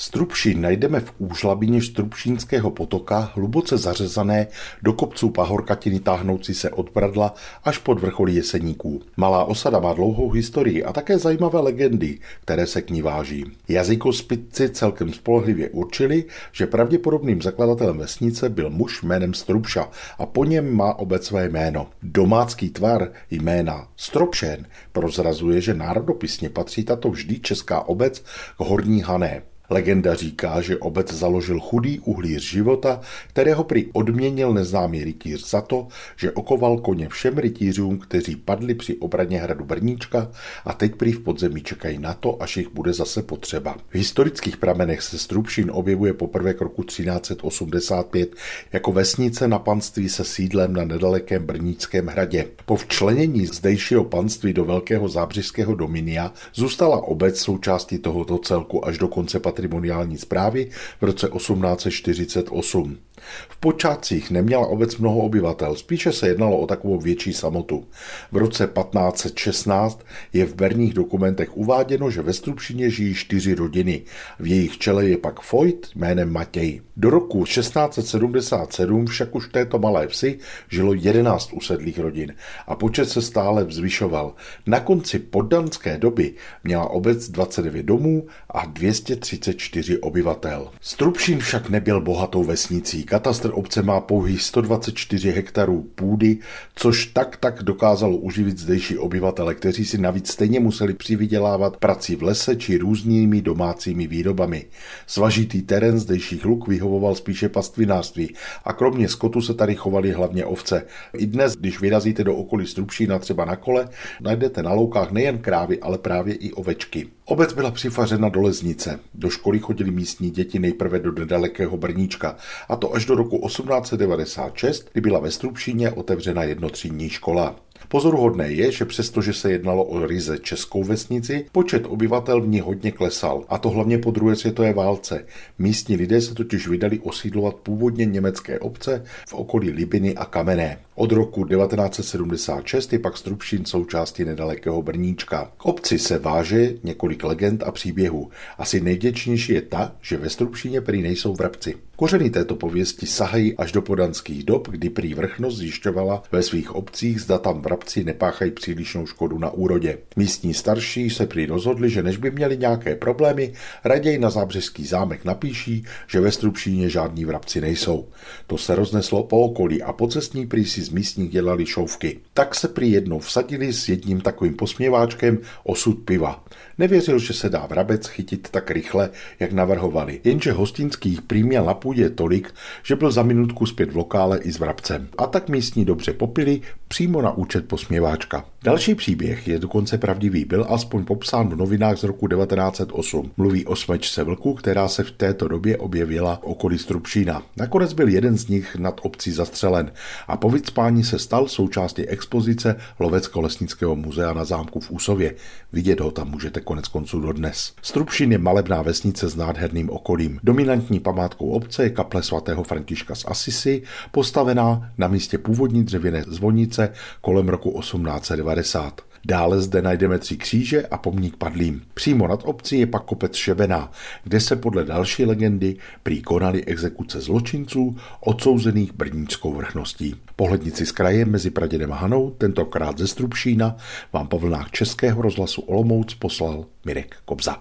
Strupšín najdeme v úžlabině Strupšínského potoka, hluboce zařezané do kopců pahorkatiny táhnoucí se od Bradla až pod vrcholí Jeseníků. Malá osada má dlouhou historii a také zajímavé legendy, které se k ní váží. Jazykospitci celkem spolehlivě určili, že pravděpodobným zakladatelem vesnice byl muž jménem Strupša a po něm má obec své jméno. Domácký tvar jména Stropšen prozrazuje, že národopisně patří tato vždy česká obec k Horní Hané. Legenda říká, že obec založil chudý uhlíř života, kterého prý odměnil neznámý rytíř za to, že okoval koně všem rytířům, kteří padli při obraně hradu Brníčka a teď prý v podzemí čekají na to, až jich bude zase potřeba. V historických pramenech se Strupšín objevuje poprvé k roku 1385 jako vesnice na panství se sídlem na nedalekém Brníckém hradě. Po včlenění zdejšího panství do Velkého zábřežského dominia zůstala obec součástí tohoto celku až do konce patrimoniální zprávy v roce 1848. V počátcích neměla obec mnoho obyvatel, spíše se jednalo o takovou větší samotu. V roce 1516 je v berních dokumentech uváděno, že ve Strupšině žijí čtyři rodiny. V jejich čele je pak Foyt jménem Matěj. Do roku 1677 však už v této malé vsi žilo 11 usedlých rodin a počet se stále vzvyšoval. Na konci poddanské doby měla obec 29 domů a 234 obyvatel. Strupšín však nebyl bohatou vesnicí. Katastr obce má pouhých 124 hektarů půdy, což tak tak dokázalo uživit zdejší obyvatele, kteří si navíc stejně museli přivydělávat prací v lese či různými domácími výrobami. Svažitý terén zdejších luk vyhovoval spíše pastvinářství a kromě skotu se tady chovaly hlavně ovce. I dnes, když vyrazíte do okolí Strupšína třeba na kole, najdete na loukách nejen krávy, ale právě i ovečky. Obec byla přifařena do Leznice. Do školy chodili místní děti nejprve do nedalekého Brníčka, a to až do roku 1896, kdy byla ve Strupšíně otevřena jednotřídní škola. Pozoruhodné je, že přestože se jednalo o ryze českou vesnici, počet obyvatel v ní hodně klesal, a to hlavně po druhé světové válce. Místní lidé se totiž vydali osídlovat původně německé obce v okolí Libiny a Kamenné. Od roku 1976 je pak Strupšín součástí nedalekého Brníčka. K obci se váže několik legend a příběhů. Asi nejděčnější je ta, že ve Strupšíně prý nejsou vrabci. Kořeny této pověsti sahají až do podanských dob, kdy prý vrchnost zjišťovala ve svých obcích, zda tam vrabci nepáchají přílišnou škodu na úrodě. Místní starší se prý rozhodli, že než by měli nějaké problémy, raději na zábřeský zámek napíší, že ve Strupšíně žádní vrabci nejsou. To se rozneslo po okolí a pocestní prý si z místních dělali šouvky. Tak se prý jednou vsadili s jedním takovým posměváčkem osud piva. Nevěřil, že se dá vrabec chytit tak rychle, jak navrhovali, jenže hostinských prý měl na půdě tolik, že byl za minutku zpět v lokále i s vrabcem. A tak místní dobře popili přímo na účet posměváčka. Další příběh je dokonce pravdivý, byl aspoň popsán v novinách z roku 1908. Mluví o smečce vlku, která se v této době objevila okolí Strupšína. Nakonec byl jeden z nich nad obcí zastřelen a po vycpání se stal součástí expozice Lovecko-lesnického muzea na zámku v Úsově. Vidět ho tam můžete konec konců dodnes. Strupšín je malebná vesnice s nádherným okolím. Dominantní památkou obce je kaple svatého Františka z Asisi, postavená na místě původní dřevěné zvonice kolem roku 1890. Dále zde najdeme tři kříže a pomník padlým. Přímo nad obcí je pak kopec Šebená, kde se podle další legendy prý konaly exekuce zločinců odsouzených brníčskou vrchností. Pohlednici z kraje mezi Pradědem a Hanou, tentokrát ze Strupšína, vám po vlnách Českého rozhlasu Olomouc poslal Mirek Kobza.